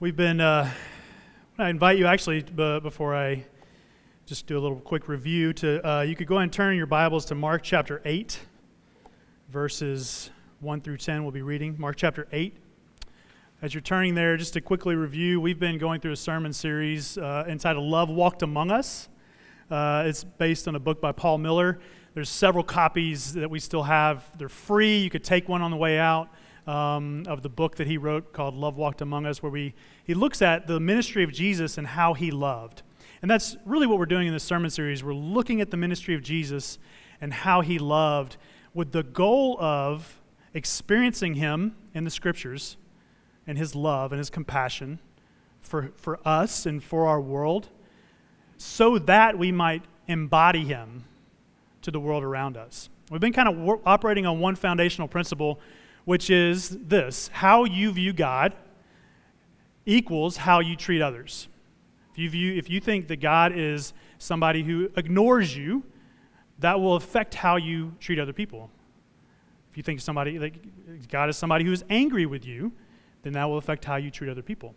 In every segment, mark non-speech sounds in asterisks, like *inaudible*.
We've been, uh, I invite you actually, b- before I just do a little quick review, to uh, you could go and turn your Bibles to Mark chapter 8, verses 1 through 10. We'll be reading Mark chapter 8. As you're turning there, just to quickly review, we've been going through a sermon series uh, entitled Love Walked Among Us. Uh, it's based on a book by Paul Miller. There's several copies that we still have. They're free. You could take one on the way out um, of the book that he wrote called Love Walked Among Us, where we, he looks at the ministry of Jesus and how he loved. And that's really what we're doing in this sermon series. We're looking at the ministry of Jesus and how he loved with the goal of experiencing him in the scriptures and his love and his compassion for, for us and for our world so that we might embody him to the world around us. We've been kind of operating on one foundational principle which is this how you view God equals how you treat others. If you, view, if you think that God is somebody who ignores you, that will affect how you treat other people. If you think somebody like God is somebody who is angry with you, then that will affect how you treat other people.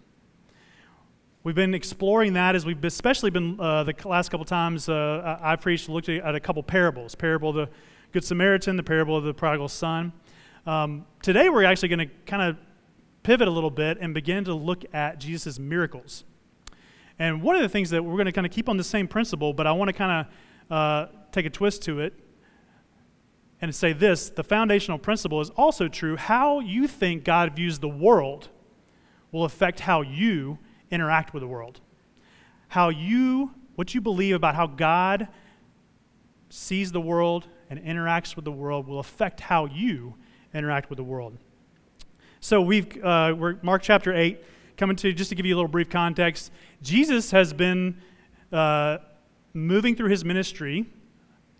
We've been exploring that as we've especially been uh, the last couple times uh, I preached, looked at a couple parables: parable of the Good Samaritan, the parable of the prodigal son. Um, today, we're actually going to kind of pivot a little bit and begin to look at Jesus' miracles. And one of the things that we're going to kind of keep on the same principle, but I want to kind of uh, take a twist to it and say this the foundational principle is also true. How you think God views the world will affect how you interact with the world. How you, what you believe about how God sees the world and interacts with the world will affect how you interact with the world. So we've uh, we're Mark chapter eight coming to just to give you a little brief context. Jesus has been uh, moving through his ministry,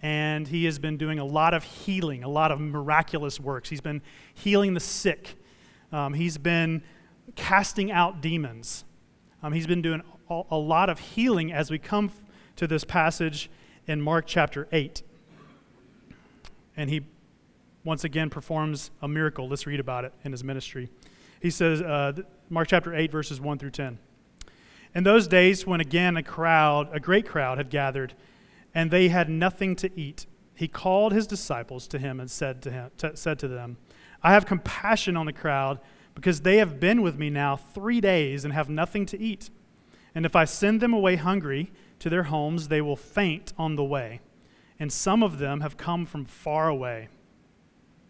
and he has been doing a lot of healing, a lot of miraculous works. He's been healing the sick. Um, he's been casting out demons. Um, he's been doing a, a lot of healing as we come to this passage in Mark chapter 8. And he once again performs a miracle. Let's read about it in his ministry. He says, uh, Mark chapter 8, verses 1 through 10. In those days, when again a crowd, a great crowd, had gathered, and they had nothing to eat, he called his disciples to him and said to, him, t- said to them, I have compassion on the crowd because they have been with me now three days and have nothing to eat. And if I send them away hungry to their homes, they will faint on the way. And some of them have come from far away.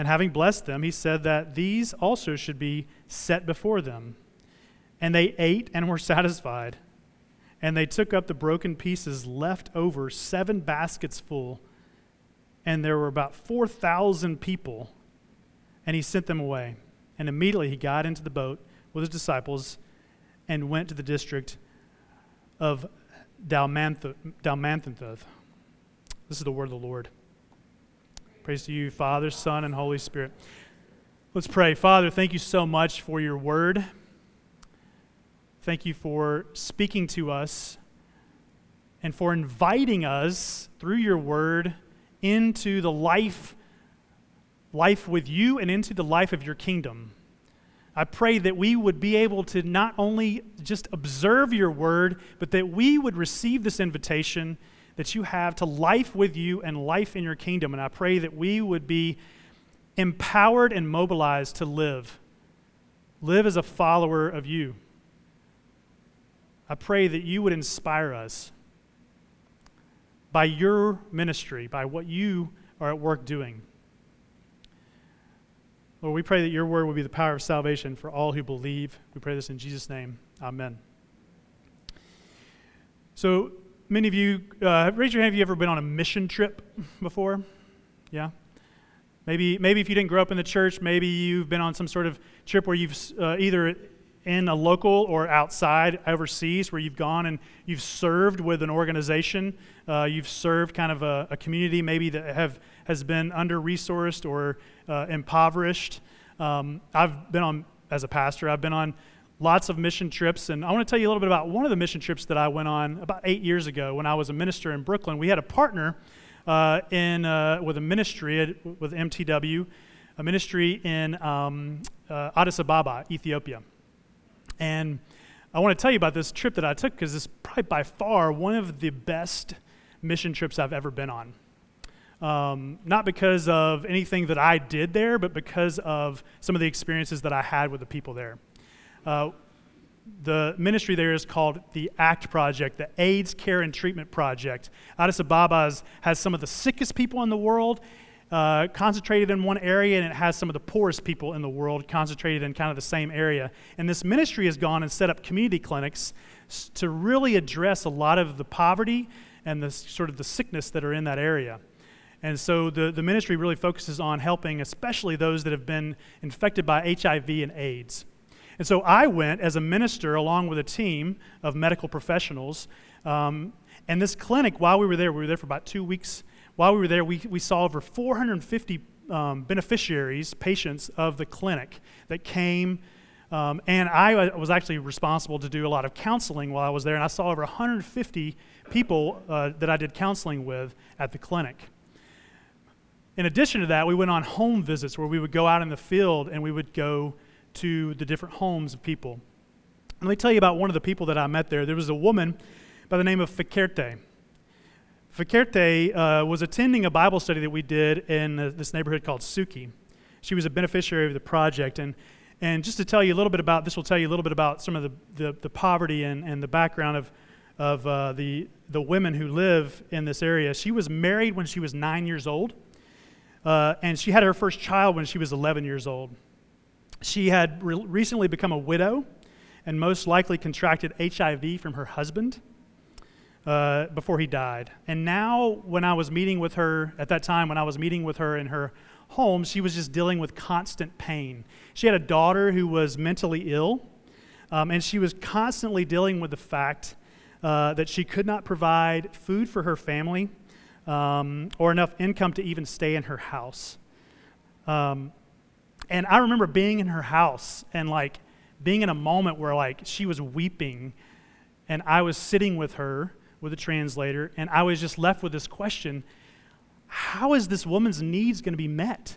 And having blessed them, he said that these also should be set before them. And they ate and were *laughs* satisfied. And they took up the broken pieces left over, seven baskets full. And there were about 4,000 people. And he sent them away. And immediately he got into the boat with his disciples and went to the district of Dalmanth- This is the word of the Lord. Praise to you, Father, Son, and Holy Spirit. Let's pray. Father, thank you so much for your word. Thank you for speaking to us and for inviting us through your word into the life life with you and into the life of your kingdom. I pray that we would be able to not only just observe your word, but that we would receive this invitation that you have to life with you and life in your kingdom. And I pray that we would be empowered and mobilized to live. Live as a follower of you. I pray that you would inspire us by your ministry, by what you are at work doing. Lord, we pray that your word will be the power of salvation for all who believe. We pray this in Jesus' name. Amen. So, Many of you, uh, raise your hand if you ever been on a mission trip before. Yeah? Maybe, maybe if you didn't grow up in the church, maybe you've been on some sort of trip where you've uh, either in a local or outside overseas where you've gone and you've served with an organization, uh, you've served kind of a, a, community maybe that have has been under resourced or uh, impoverished. Um, I've been on as a pastor. I've been on lots of mission trips, and I want to tell you a little bit about one of the mission trips that I went on about eight years ago when I was a minister in Brooklyn. We had a partner uh, in uh, with a ministry with MTW, a ministry in um, uh, Addis Ababa, Ethiopia. And I want to tell you about this trip that I took because it's probably by far one of the best mission trips I've ever been on. Um, not because of anything that I did there, but because of some of the experiences that I had with the people there. Uh, the ministry there is called the ACT Project, the AIDS Care and Treatment Project. Addis Ababa has some of the sickest people in the world uh, concentrated in one area, and it has some of the poorest people in the world concentrated in kind of the same area. And this ministry has gone and set up community clinics to really address a lot of the poverty and the sort of the sickness that are in that area. And so the, the ministry really focuses on helping, especially those that have been infected by HIV and AIDS. And so I went as a minister along with a team of medical professionals. Um, and this clinic, while we were there, we were there for about two weeks. While we were there, we, we saw over 450 um, beneficiaries, patients of the clinic that came. Um, and I was actually responsible to do a lot of counseling while I was there. And I saw over 150 people uh, that I did counseling with at the clinic. In addition to that, we went on home visits where we would go out in the field and we would go to the different homes of people. Let me tell you about one of the people that I met there. There was a woman by the name of Fikerte. Fikerte uh, was attending a Bible study that we did in uh, this neighborhood called Suki. She was a beneficiary of the project. And, and just to tell you a little bit about this, will tell you a little bit about some of the, the, the poverty and, and the background of, of uh, the, the women who live in this area. She was married when she was nine years old, uh, and she had her first child when she was 11 years old. She had re- recently become a widow and most likely contracted HIV from her husband uh, before he died. And now, when I was meeting with her, at that time, when I was meeting with her in her home, she was just dealing with constant pain. She had a daughter who was mentally ill, um, and she was constantly dealing with the fact uh, that she could not provide food for her family um, or enough income to even stay in her house. Um, and I remember being in her house and like being in a moment where like she was weeping and I was sitting with her with a translator and I was just left with this question how is this woman's needs going to be met?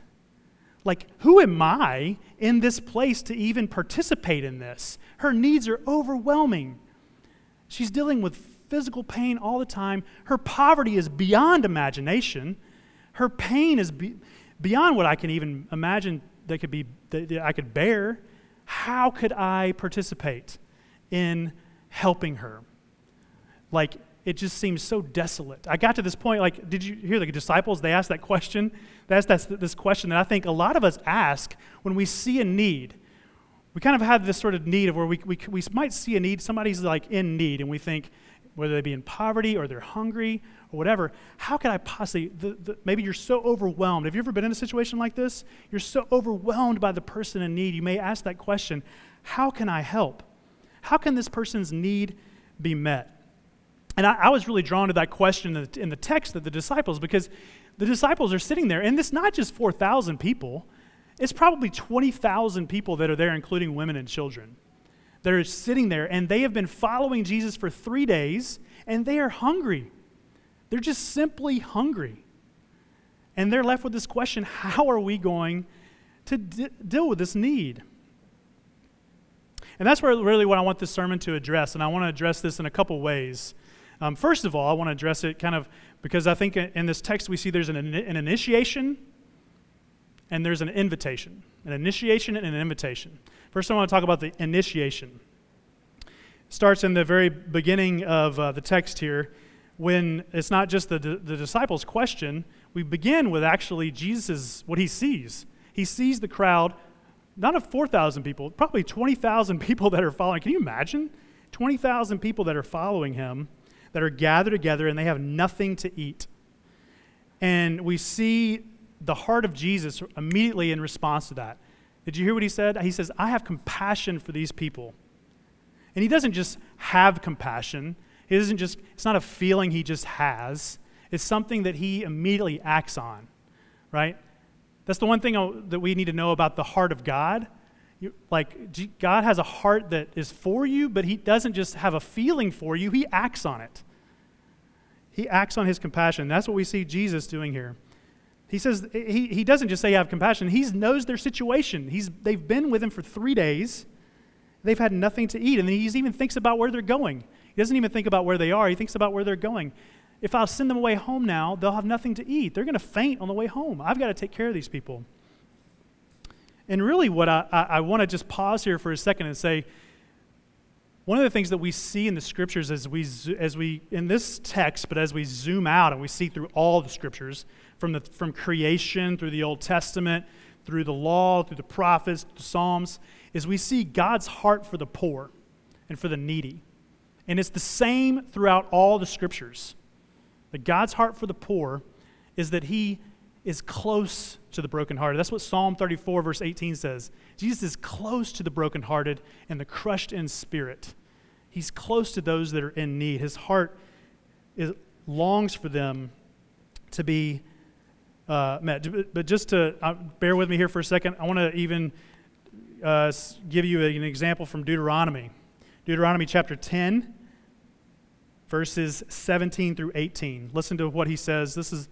Like, who am I in this place to even participate in this? Her needs are overwhelming. She's dealing with physical pain all the time. Her poverty is beyond imagination. Her pain is be- beyond what I can even imagine that could be that, I could bear, how could I participate in helping her? Like it just seems so desolate. I got to this point, like, did you hear the disciples? They asked that question. They asked that, this question that I think a lot of us ask when we see a need. We kind of have this sort of need of where we, we, we might see a need, somebody's like in need, and we think, whether they be in poverty or they're hungry or whatever, how could I possibly, the, the, maybe you're so overwhelmed. Have you ever been in a situation like this? You're so overwhelmed by the person in need. You may ask that question How can I help? How can this person's need be met? And I, I was really drawn to that question in the, in the text of the disciples because the disciples are sitting there, and it's not just 4,000 people, it's probably 20,000 people that are there, including women and children that are sitting there and they have been following Jesus for three days and they are hungry. They're just simply hungry. And they're left with this question how are we going to d- deal with this need? And that's where, really what I want this sermon to address. And I want to address this in a couple ways. Um, first of all, I want to address it kind of because I think in this text we see there's an, an initiation and there's an invitation. An initiation and an invitation. First, I want to talk about the initiation. It starts in the very beginning of uh, the text here when it's not just the, the disciples' question. We begin with actually Jesus' what he sees. He sees the crowd, not of 4,000 people, probably 20,000 *laughs* people that are following. Can you imagine? 20,000 people that are following him that are gathered together and they have nothing to eat. And we see the heart of Jesus immediately in response to that. Did you hear what he said? He says, I have compassion for these people. And he doesn't just have compassion, he doesn't just, it's not a feeling he just has, it's something that he immediately acts on, right? That's the one thing that we need to know about the heart of God. You, like, God has a heart that is for you, but he doesn't just have a feeling for you, he acts on it. He acts on his compassion. That's what we see Jesus doing here. He says, he, he doesn't just say, have compassion. He knows their situation. He's, they've been with him for three days. They've had nothing to eat. And he even thinks about where they're going. He doesn't even think about where they are, he thinks about where they're going. If I'll send them away home now, they'll have nothing to eat. They're going to faint on the way home. I've got to take care of these people. And really, what I, I, I want to just pause here for a second and say, one of the things that we see in the scriptures as we, as we in this text, but as we zoom out and we see through all the scriptures, from, the, from creation through the Old Testament, through the law, through the prophets, the Psalms, is we see God's heart for the poor and for the needy. And it's the same throughout all the scriptures. That God's heart for the poor is that he is close to the brokenhearted. That's what Psalm 34, verse 18 says. Jesus is close to the brokenhearted and the crushed in spirit. He's close to those that are in need. His heart is, longs for them to be uh, met. But just to uh, bear with me here for a second, I want to even uh, give you an example from Deuteronomy. Deuteronomy chapter 10, verses 17 through 18. Listen to what he says. This is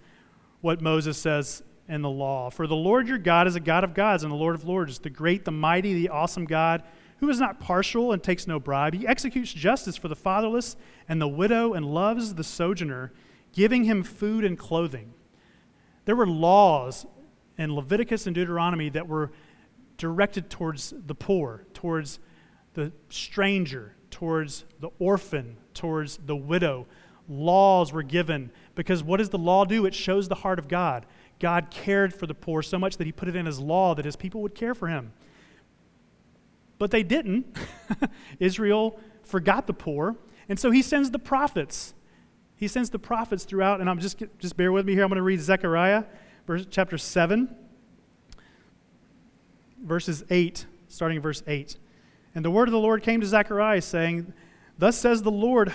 what Moses says in the law. For the Lord your God is a God of gods and the Lord of lords, the great, the mighty, the awesome God, who is not partial and takes no bribe. He executes justice for the fatherless and the widow and loves the sojourner, giving him food and clothing. There were laws in Leviticus and Deuteronomy that were directed towards the poor, towards the stranger, towards the orphan, towards the widow. Laws were given because what does the law do? It shows the heart of God. God cared for the poor so much that he put it in his law that his people would care for him. But they didn't. *laughs* Israel forgot the poor, and so he sends the prophets he sends the prophets throughout, and I'm just, just bear with me here. I'm going to read Zechariah, verse, chapter 7, verses 8, starting in verse 8. And the word of the Lord came to Zechariah, saying, Thus says the Lord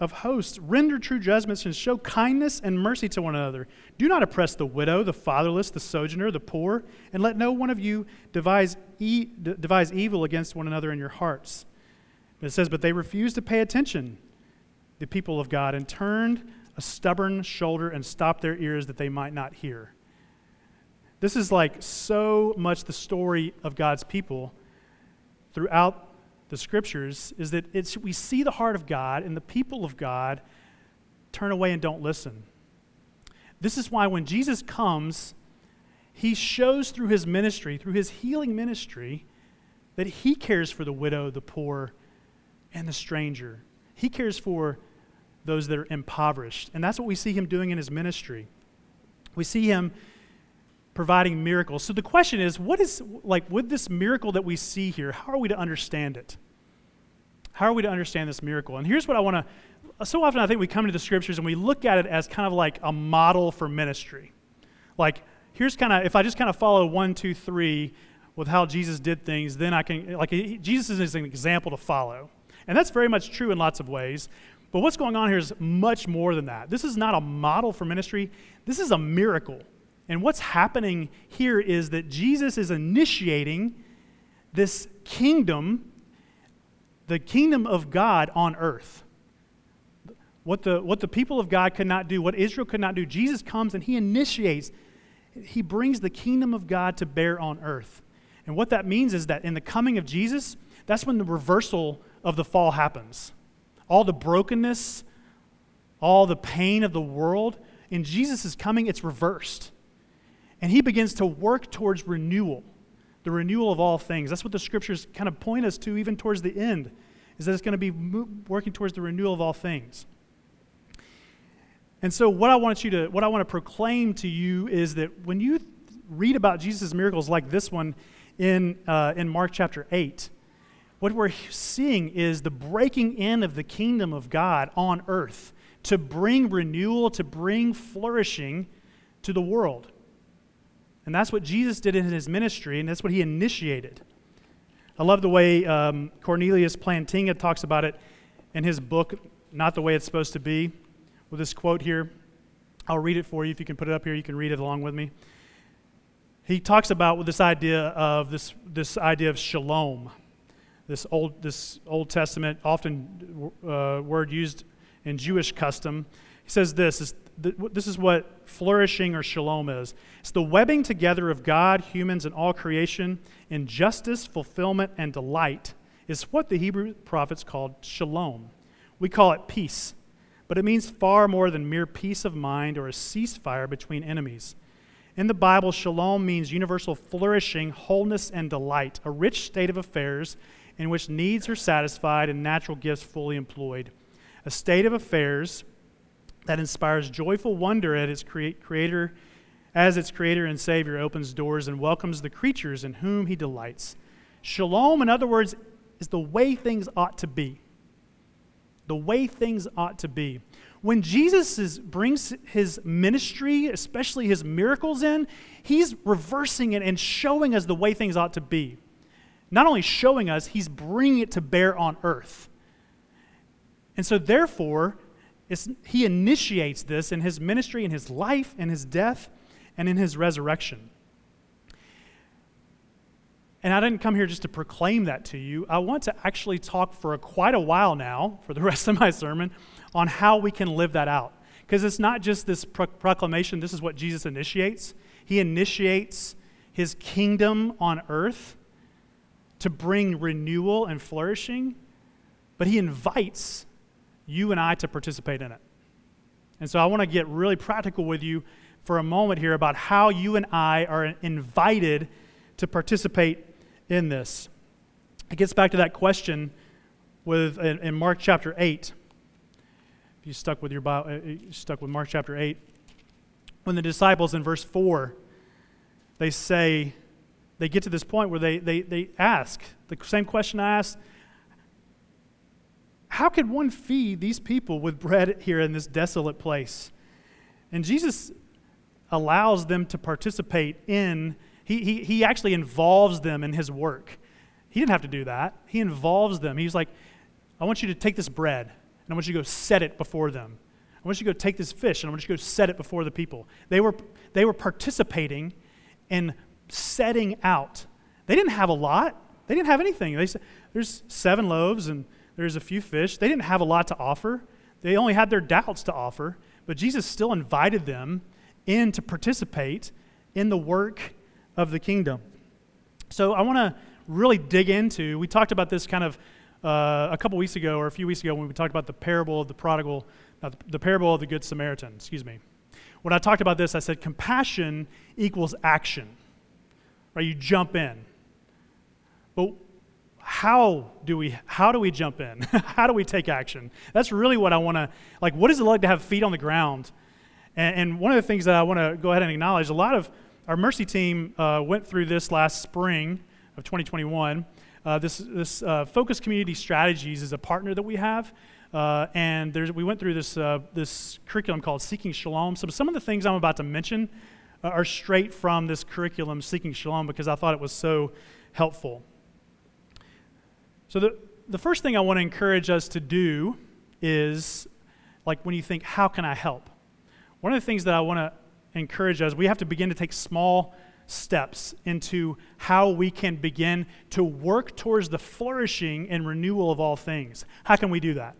of hosts, render true judgments and show kindness and mercy to one another. Do not oppress the widow, the fatherless, the sojourner, the poor, and let no one of you devise, e- devise evil against one another in your hearts. It says, But they refused to pay attention the people of God and turned a stubborn shoulder and stopped their ears that they might not hear. This is like so much the story of God's people throughout the scriptures is that it's, we see the heart of God and the people of God turn away and don't listen. This is why when Jesus comes, he shows through his ministry, through his healing ministry, that he cares for the widow, the poor, and the stranger. He cares for those that are impoverished. And that's what we see him doing in his ministry. We see him providing miracles. So the question is, what is, like, with this miracle that we see here, how are we to understand it? How are we to understand this miracle? And here's what I want to, so often I think we come into the scriptures and we look at it as kind of like a model for ministry. Like, here's kind of, if I just kind of follow one, two, three with how Jesus did things, then I can, like, Jesus is an example to follow. And that's very much true in lots of ways. But what's going on here is much more than that. This is not a model for ministry, this is a miracle. And what's happening here is that Jesus is initiating this kingdom, the kingdom of God on earth. What the, what the people of God could not do, what Israel could not do, Jesus comes and he initiates, he brings the kingdom of God to bear on earth. And what that means is that in the coming of Jesus, that's when the reversal of the fall happens all the brokenness, all the pain of the world, in Jesus' coming, it's reversed. And he begins to work towards renewal, the renewal of all things. That's what the scriptures kind of point us to, even towards the end, is that it's going to be working towards the renewal of all things. And so, what I want you to, what I want to proclaim to you is that when you read about Jesus' miracles like this one in, uh, in Mark chapter 8, what we're seeing is the breaking in of the kingdom of God on earth to bring renewal, to bring flourishing to the world. And that's what Jesus did in his ministry, and that's what he initiated. I love the way um, Cornelius Plantinga talks about it in his book, Not the Way It's Supposed to Be, with this quote here. I'll read it for you. If you can put it up here, you can read it along with me. He talks about this idea of this, this idea of shalom, this old, this Old Testament, often uh, word used in Jewish custom. He says this is, this is what flourishing or shalom is it's the webbing together of God, humans, and all creation in justice, fulfillment, and delight, is what the Hebrew prophets called shalom. We call it peace, but it means far more than mere peace of mind or a ceasefire between enemies. In the Bible, shalom means universal flourishing, wholeness, and delight, a rich state of affairs in which needs are satisfied and natural gifts fully employed. A state of affairs that inspires joyful wonder at its creator as its creator and savior opens doors and welcomes the creatures in whom he delights. Shalom, in other words, is the way things ought to be. The way things ought to be. When Jesus is, brings his ministry, especially his miracles in, he's reversing it and showing us the way things ought to be. Not only showing us, he's bringing it to bear on earth. And so, therefore, he initiates this in his ministry, in his life, in his death, and in his resurrection. And I didn't come here just to proclaim that to you. I want to actually talk for a, quite a while now, for the *laughs* rest of my sermon, on how we can live that out. Because it's not just this pro- proclamation, this is what Jesus initiates. He initiates his kingdom on earth to bring renewal and flourishing, but he invites you and I to participate in it. And so I want to get really practical with you for a moment here about how you and I are invited to participate in this. It gets back to that question with in, Mark chapter 8. If you stuck with your Bible, uh, stuck with Mark chapter 8, when the disciples in verse 4 they say they get to this point where they, they, they ask the same question I asked how could one feed these people with bread here in this desolate place? And Jesus allows them to participate in, he, he, he actually involves them in his work. He didn't have to do that. He involves them. He's like, I want you to take this bread and I want you to go set it before them. I want you to go take this fish and I want you to go set it before the people. They were, they were participating in setting out. They didn't have a lot. They didn't have anything. They said, there's seven loaves and there's a few fish. They didn't have a lot to offer, they only had their doubts to offer, but Jesus still invited them in to participate in the work of the kingdom. So I want to really dig into, we talked about this kind of uh, a couple weeks ago or a few weeks ago when we talked about the parable of the prodigal, uh, the parable of the Good Samaritan, excuse me. When I talked about this, I said compassion equals action, right? You jump in. But how do we how do we jump in? *laughs* How do we take action? That's really what i want to like what is it like to have feet on the ground? And, and one of the things that i want to go ahead and acknowledge a lot of our mercy team uh, went through this last spring of 2021 uh, this this uh, Focused Community Strategies is a partner that we have uh, and we went through this uh, this curriculum called seeking shalom. So some of the things i'm about to mention uh, are straight from this curriculum seeking shalom because i thought it was so helpful so, the, the first thing I want to encourage us to do is like when you think, how can I help? One of the things that I want to encourage us, we have to begin to take small steps into how we can begin to work towards the flourishing and renewal of all things. How can we do that?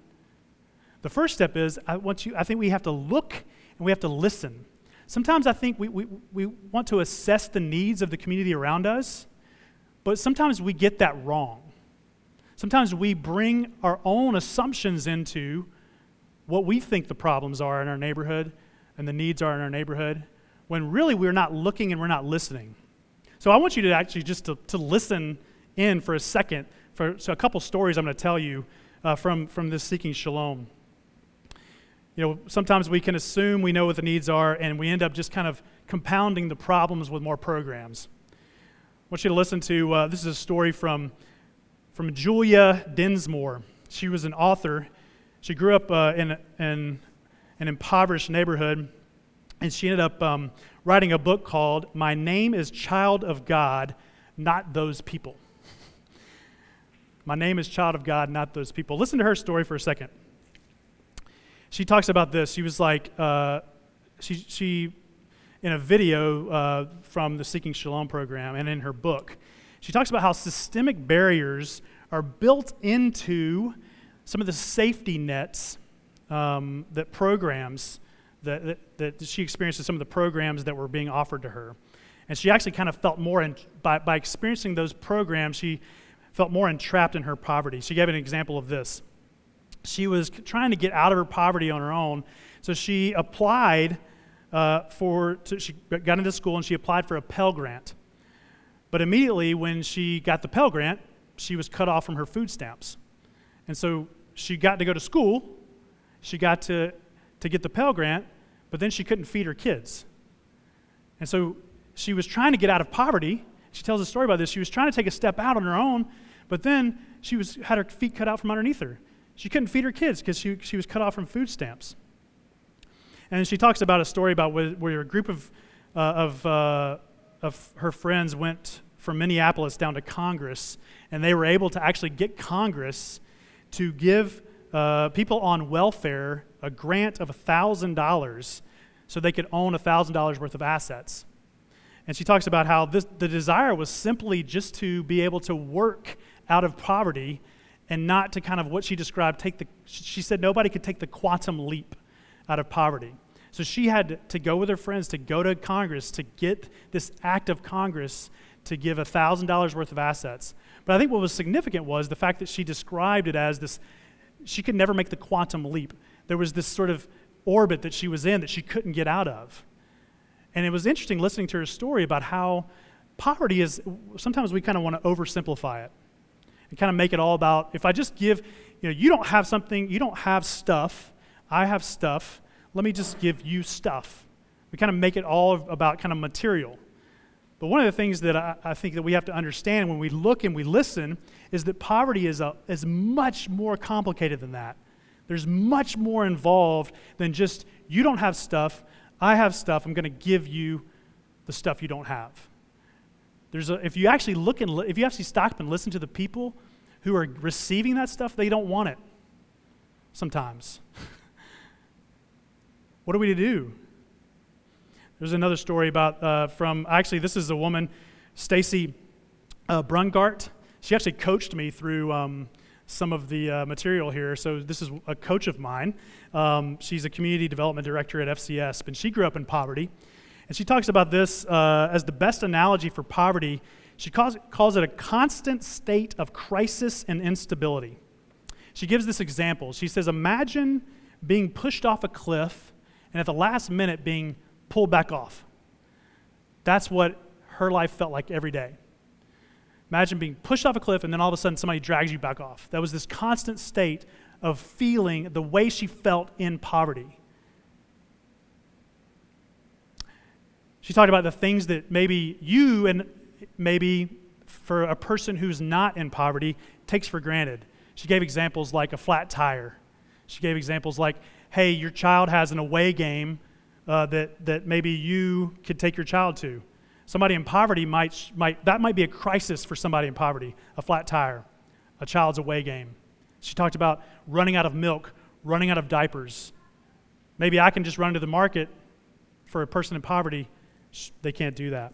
The first step is I want you I think we have to look and we have to listen. Sometimes I think we, we, we want to assess the needs of the community around us, but sometimes we get that wrong. Sometimes we bring our own assumptions into what we think the problems are in our neighborhood and the needs are in our neighborhood when really we're not looking and we're not listening. So I want you to actually just to, to listen in for a second for so a couple stories I'm going to tell you uh, from, from this Seeking Shalom. You know, sometimes we can assume we know what the needs are and we end up just kind of compounding the problems with more programs. I want you to listen to uh, this is a story from from Julia Dinsmore. She was an author. She grew up uh, in, in an impoverished neighborhood And she ended up um, writing a book called My Name is Child of God, Not Those People. My name is Child of God, not those people. Listen to her story for a second. She talks about this. She was like, uh, she, she, in a video uh, from the Seeking Shalom program and in her book, she talks about how systemic barriers are built into some of the safety nets um, that programs that, that, that, she experienced in some of the programs that were being offered to her. And she actually kind of felt more, in, by, by experiencing those programs, she felt more entrapped in her poverty. She gave an example of this. She was trying to get out of her poverty on her own, so she applied uh, for, to, she got into school and she applied for a Pell Grant. But immediately when she got the Pell Grant, she was cut off from her food stamps. And so she got to go to school, she got to, to get the Pell Grant, but then she couldn't feed her kids. And so she was trying to get out of poverty. She tells a story about this. She was trying to take a step out on her own, but then she was, had her feet cut out from underneath her. She couldn't feed her kids because she, she was cut off from food stamps. And she talks about a story about where, where a group of, uh, of, uh, of her friends went from Minneapolis down to Congress, and they were able to actually get Congress to give uh, people on welfare a grant of $1,000 so they could own $1,000 worth of assets. And she talks about how this, the desire was simply just to be able to work out of poverty and not to kind of what she described take the she said nobody could take the quantum leap out of poverty so she had to go with her friends to go to congress to get this act of congress to give $1000 worth of assets. But i think what was significant was the fact that she described it as this she could never make the quantum leap. There was this sort of orbit that she was in that she couldn't get out of. And it was interesting listening to her story about how poverty is sometimes we kind of want to oversimplify it and kind of make it all about if I just give, you know, you don't have something, you don't have stuff, I have stuff, let me just give you stuff. We kind of make it all about kind of material. But one of the things that I, I, think that we have to understand when we look and we listen is that poverty is, a, is much more complicated than that. There's much more involved than just, you don't have stuff, I have stuff, I'm going to give you the stuff you don't have. There's a, if you actually look and if you actually stop and listen to the people who are receiving that stuff, they don't want it sometimes. *laughs* what are we to do? There's another story about uh, from actually this is a woman, Stacy uh, Brungart. She actually coached me through um, some of the uh, material here. So this is a coach of mine. Um, she's a community development director at FCS, and she grew up in poverty. And she talks about this uh, as the best analogy for poverty. She calls, calls it a constant state of crisis and instability. She gives this example. She says, Imagine being pushed off a cliff and at the last minute being pulled back off. That's what her life felt like every day. Imagine being pushed off a cliff and then all of a sudden somebody drags you back off. That was this constant state of feeling the way she felt in poverty. She talked about the things that maybe you and maybe for a person who's not in poverty takes for granted. She gave examples like a flat tire. She gave examples like, hey, your child has an away game uh, that, that maybe you could take your child to. Somebody in poverty might, might, that might be a crisis for somebody in poverty, a flat tire, a child's away game. She talked about running out of milk, running out of diapers. Maybe I can just run to the market for a person in poverty they can't do that.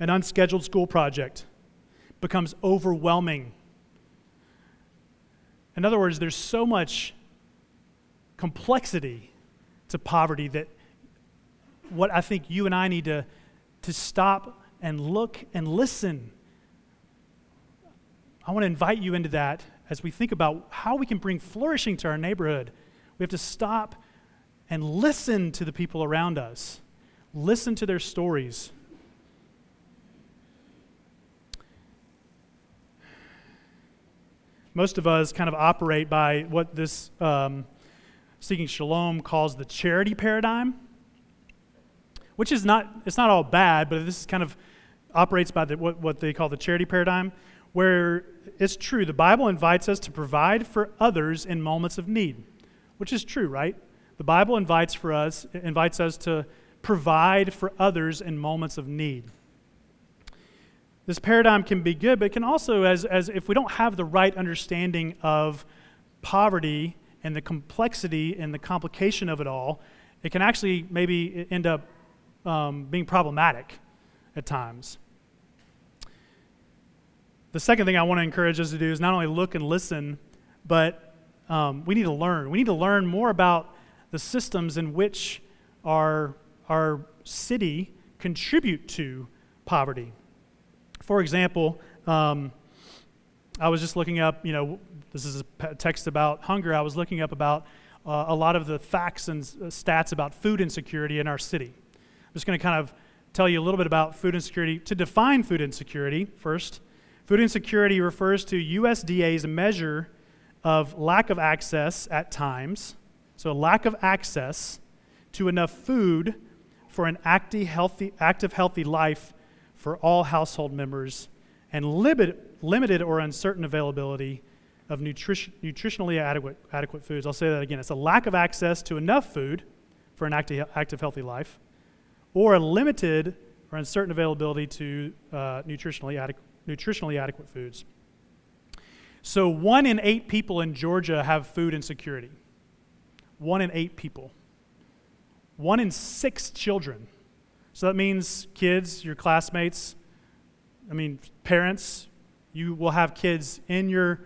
An unscheduled school project becomes overwhelming. In other words, there's so much complexity to poverty that what I think you and I need to, to stop and look and listen. I want to invite you into that as we think about how we can bring flourishing to our neighborhood. We have to stop and listen to the people around us. Listen to their stories. Most of us kind of operate by what this um, Seeking Shalom calls the charity paradigm, which is not, it's not all bad, but this kind of operates by the, what, what they call the charity paradigm, where it's true, the Bible invites us to provide for others in moments of need, which is true, right? The Bible invites for us invites us to provide for others in moments of need. This paradigm can be good, but it can also, as, as if we don't have the right understanding of poverty and the complexity and the complication of it all, it can actually maybe end up um, being problematic at times. The second thing I want to encourage us to do is not only look and listen, but um, we need to learn. We need to learn more about the systems in which our, our city contribute to poverty. For example, um, I was just looking up, you know, this is a text about hunger. I was looking up about uh, a lot of the facts and uh, stats about food insecurity in our city. I'm just going to kind of tell you a little bit about food insecurity. To define food insecurity, first, food insecurity refers to USDA's measure of lack of access at times, so lack of access to enough food for an active, healthy, active, healthy life for all household members, and limit, limited or uncertain availability of nutrition, nutritionally adequate, adequate foods. I'll say that again. It's a lack of access to enough food for an active, active healthy life, or a limited or uncertain availability to uh, nutritionally, nutritionally adequate foods. So, one in eight people in Georgia have food insecurity. One in eight people. One in six children. So, that means kids, your classmates, I mean, parents, you will have kids in your,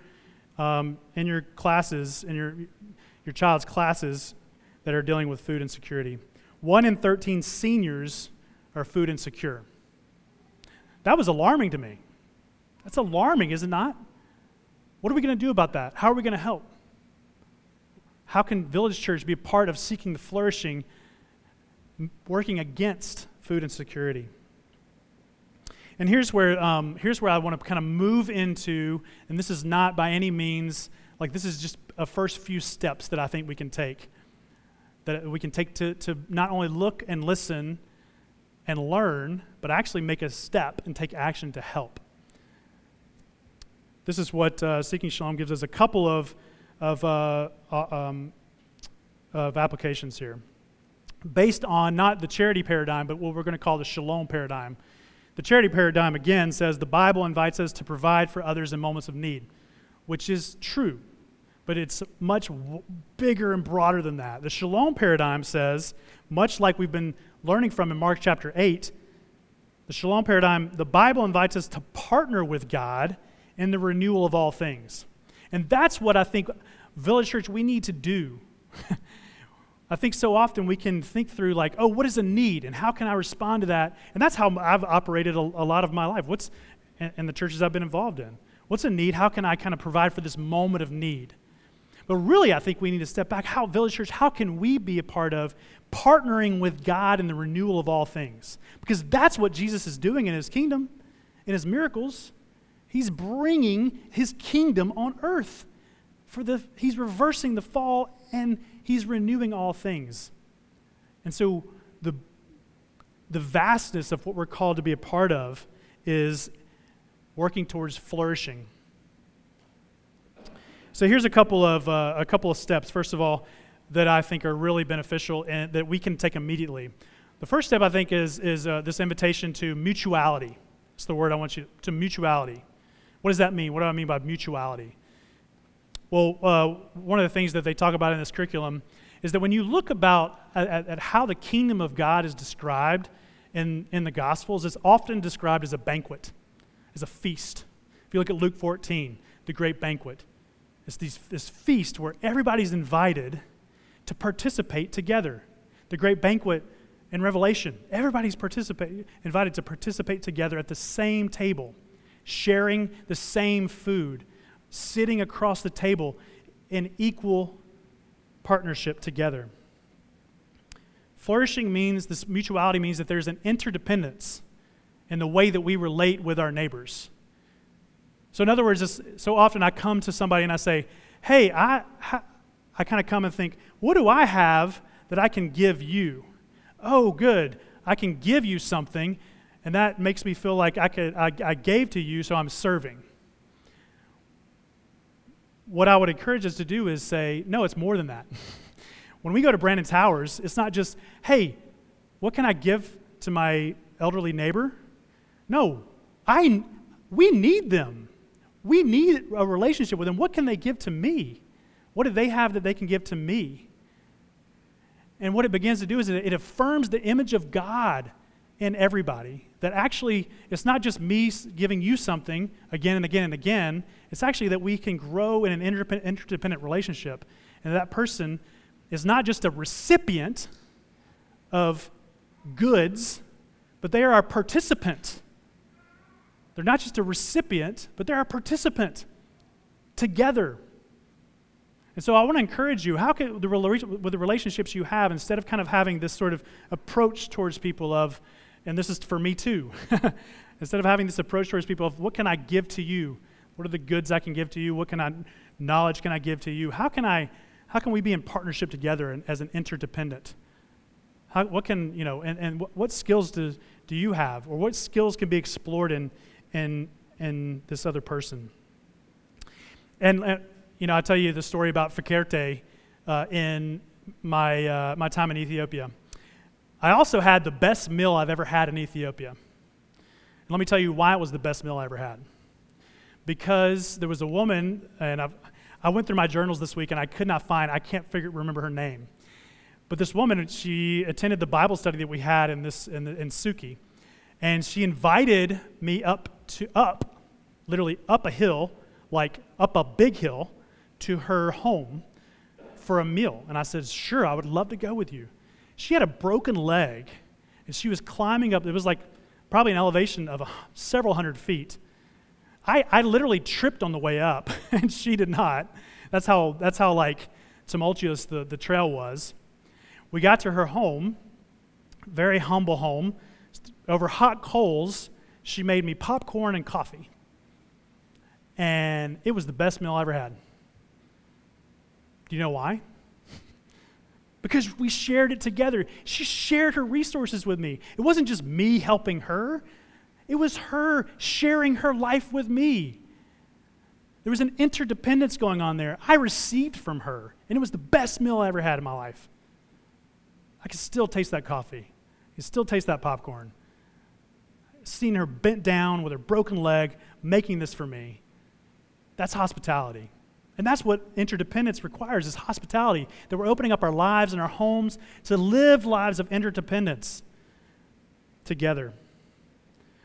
um, in your classes, in your, your child's classes that are dealing with food insecurity. One in 13 seniors are food insecure. That was alarming to me. That's alarming, is it not? What are we going to do about that? How are we going to help? How can Village Church be a part of seeking the flourishing, working against food insecurity? And here's where, um, here's where I want to kind of move into, and this is not by any means, like this is just a first few steps that I think we can take. That we can take to, to not only look and listen and learn, but actually make a step and take action to help. This is what uh, Seeking Shalom gives us a couple of, of, uh, uh, um, of applications here. Based on not the charity paradigm, but what we're going to call the Shalom paradigm. The charity paradigm, again, says the Bible invites us to provide for others in moments of need, which is true, but it's much w- bigger and broader than that. The Shalom paradigm says, much like we've been learning from in Mark chapter 8, the Shalom paradigm, the Bible invites us to partner with God in the renewal of all things. And that's what I think, Village Church, we need to do. *laughs* I think so often we can think through, like, oh, what is a need and how can I respond to that? And that's how I've operated a, a lot of my life. What's, and the churches I've been involved in. What's a need? How can I kind of provide for this moment of need? But really, I think we need to step back. How, Village Church, how can we be a part of partnering with God in the renewal of all things? Because that's what Jesus is doing in his kingdom, in his miracles. He's bringing his kingdom on earth. For the, he's reversing the fall and he's renewing all things. And so the, the vastness of what we're called to be a part of is working towards flourishing. So here's a couple of, uh, a couple of steps, first of all, that I think are really beneficial and that we can take immediately. The first step, I think, is, is uh, this invitation to mutuality. It's the word I want you to, to mutuality. What does that mean? What do I mean by mutuality? Well, uh, one of the things that they talk about in this curriculum is that when you look about at, at, how the kingdom of God is described in, in the Gospels, it's often described as a banquet, as a feast. If you look at Luke 14, the great banquet, it's these, this feast where everybody's invited to participate together. The great banquet in Revelation, everybody's participate, invited to participate together at the same table sharing the same food, sitting across the table in equal partnership together. Flourishing means, this mutuality means that there's an interdependence in the way that we relate with our neighbors. So, in other words, so often I come to somebody and I say, Hey, I, I kind of come and think, What do I have that I can give you? Oh, good. I can give you something and that makes me feel like I, could, I, I gave to you, so I'm serving. What I would encourage us to do is say, no, it's more than that. *laughs* When we go to Branan Towers, it's not just, hey, what can I give to my elderly neighbor? No, I, we need them. We need a relationship with them. What can they give to me? What do they have that they can give to me? And what it begins to do is it affirms the image of God in everybody. That actually, it's not just me giving you something again and again and again. It's actually that we can grow in an interdependent relationship. And that person is not just a recipient of goods, but they are a participant. They're not just a recipient, but they're a participant together. And so I want to encourage you how can the, with the relationships you have, instead of kind of having this sort of approach towards people of, and this is for me too, *laughs* instead of having this approach towards people of what can I give to you? What are the goods I can give to you? What can I knowledge can I give to you? How can I how can we be in partnership together and, as an interdependent? How, what can, you know, and, and what, what skills do, do you have? Or what skills can be explored in, in, in this other person? And, uh, you know, I tell you the story about Fakerte uh, in my, uh, my time in Ethiopia. I also had the best meal I've ever had in Ethiopia. And let me tell you why it was the best meal I ever had. Because there was a woman, and I've, I went through my journals this week and I could not find, I can't figure, remember her name. But this woman, she attended the Bible study that we had in, this, in, the, in Suki. And she invited me up to, up, literally up a hill, like up a big hill, to her home for a meal. And I said, sure, I would love to go with you. She had a broken leg and she was climbing up, it was like probably an elevation of several hundred feet I, I literally tripped on the way up, *laughs* and she did not. That's how, that's how like tumultuous the, the trail was. We got to her home, very humble home. Over hot coals, she made me popcorn and coffee. And it was the best meal I ever had. Do you know why? *laughs* because we shared it together. She shared her resources with me. It wasn't just me helping her, it was her sharing her life with me. There was an interdependence going on there. I received from her, and it was the best meal I ever had in my life. I can still taste that coffee. I can still taste that popcorn. Seeing her bent down with her broken leg, making this for me. That's hospitality. And that's what interdependence requires is hospitality. That we're opening up our lives and our homes to live lives of interdependence together.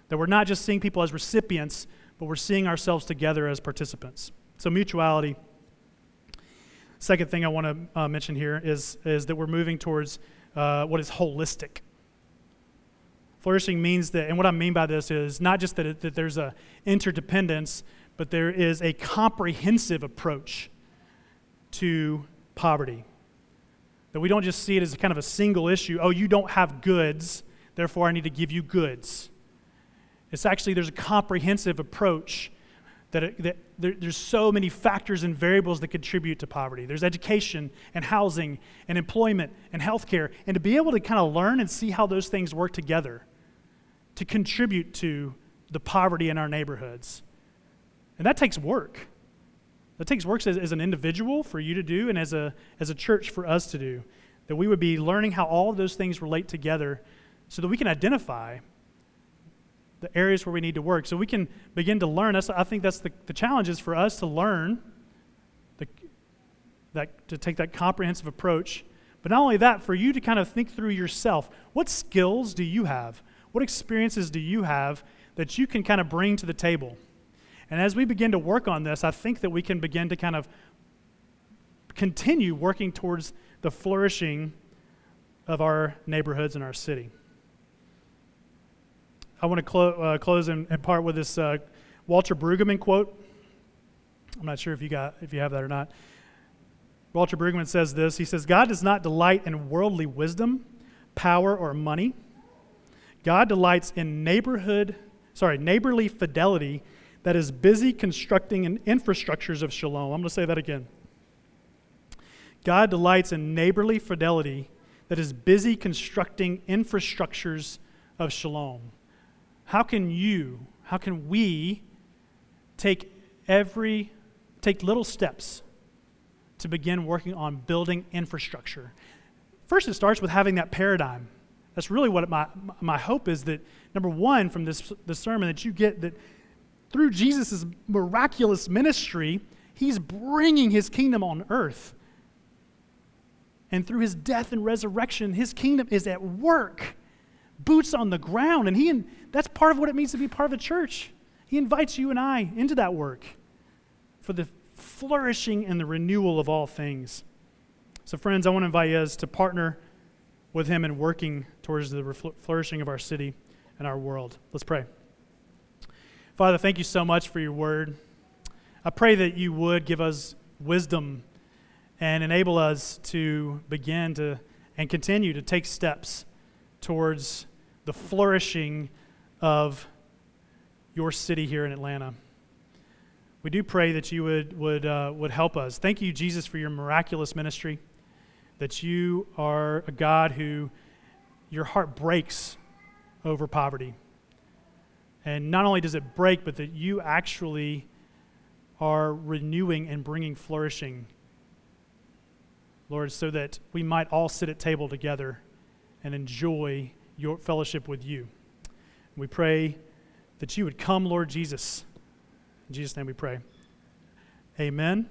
That we're not just seeing people as recipients, but we're seeing ourselves together as participants. So, mutuality. Second thing I want to uh, mention here is, is that we're moving towards uh, what is holistic. Flourishing means that, and what I mean by this is not just that, it, that there's a interdependence, but there is a comprehensive approach to poverty. That we don't just see it as kind of a single issue. Oh, you don't have goods, therefore I need to give you goods. It's actually, there's a comprehensive approach that, it, that there, there's so many factors and variables that contribute to poverty. There's education and housing and employment and healthcare. And to be able to kind of learn and see how those things work together to contribute to the poverty in our neighborhoods. And that takes work. That takes work as, as an individual for you to do and as a, as a church for us to do. That we would be learning how all of those things relate together so that we can identify the areas where we need to work. So we can begin to learn. That's, I think that's the, the challenge is for us to learn, the, that, to take that comprehensive approach. But not only that, for you to kind of think through yourself. What skills do you have? What experiences do you have that you can kind of bring to the table? And as we begin to work on this, I think that we can begin to kind of continue working towards the flourishing of our neighborhoods and our city. I want to clo- uh, close in, in, part with this uh, Walter Brueggemann quote. I'm not sure if you got if you have that or not. Walter Brueggemann says this. He says, "God does not delight in worldly wisdom, power, or money. God delights in neighborhood, sorry, neighborly fidelity that is busy constructing an infrastructures of shalom." I'm going to say that again. God delights in neighborly fidelity that is busy constructing infrastructures of shalom. How can you, how can we take every, take little steps to begin working on building infrastructure. First, it starts with having that paradigm. That's really what my, my hope is that, number one, from this, this sermon, that you get that through Jesus' miraculous ministry, he's bringing his kingdom on earth. And through his death and resurrection, his kingdom is at work, boots on the ground. And he, that's part of what it means to be part of a church. He invites you and I into that work for the flourishing and the renewal of all things. So, friends, I want to invite you to partner with him in working towards the flourishing of our city and our world. Let's pray. Father, thank you so much for your word. I pray that you would give us wisdom and enable us to begin to and continue to take steps towards the flourishing of your city here in Atlanta. We do pray that you would, would, uh, would help us. Thank you, Jesus, for your miraculous ministry, that you are a God who your heart breaks over poverty. And not only does it break, but that you actually are renewing and bringing flourishing Lord, so that we might all sit at table together and enjoy your fellowship with you. We pray that you would come, Lord Jesus. In Jesus' name we pray. Amen.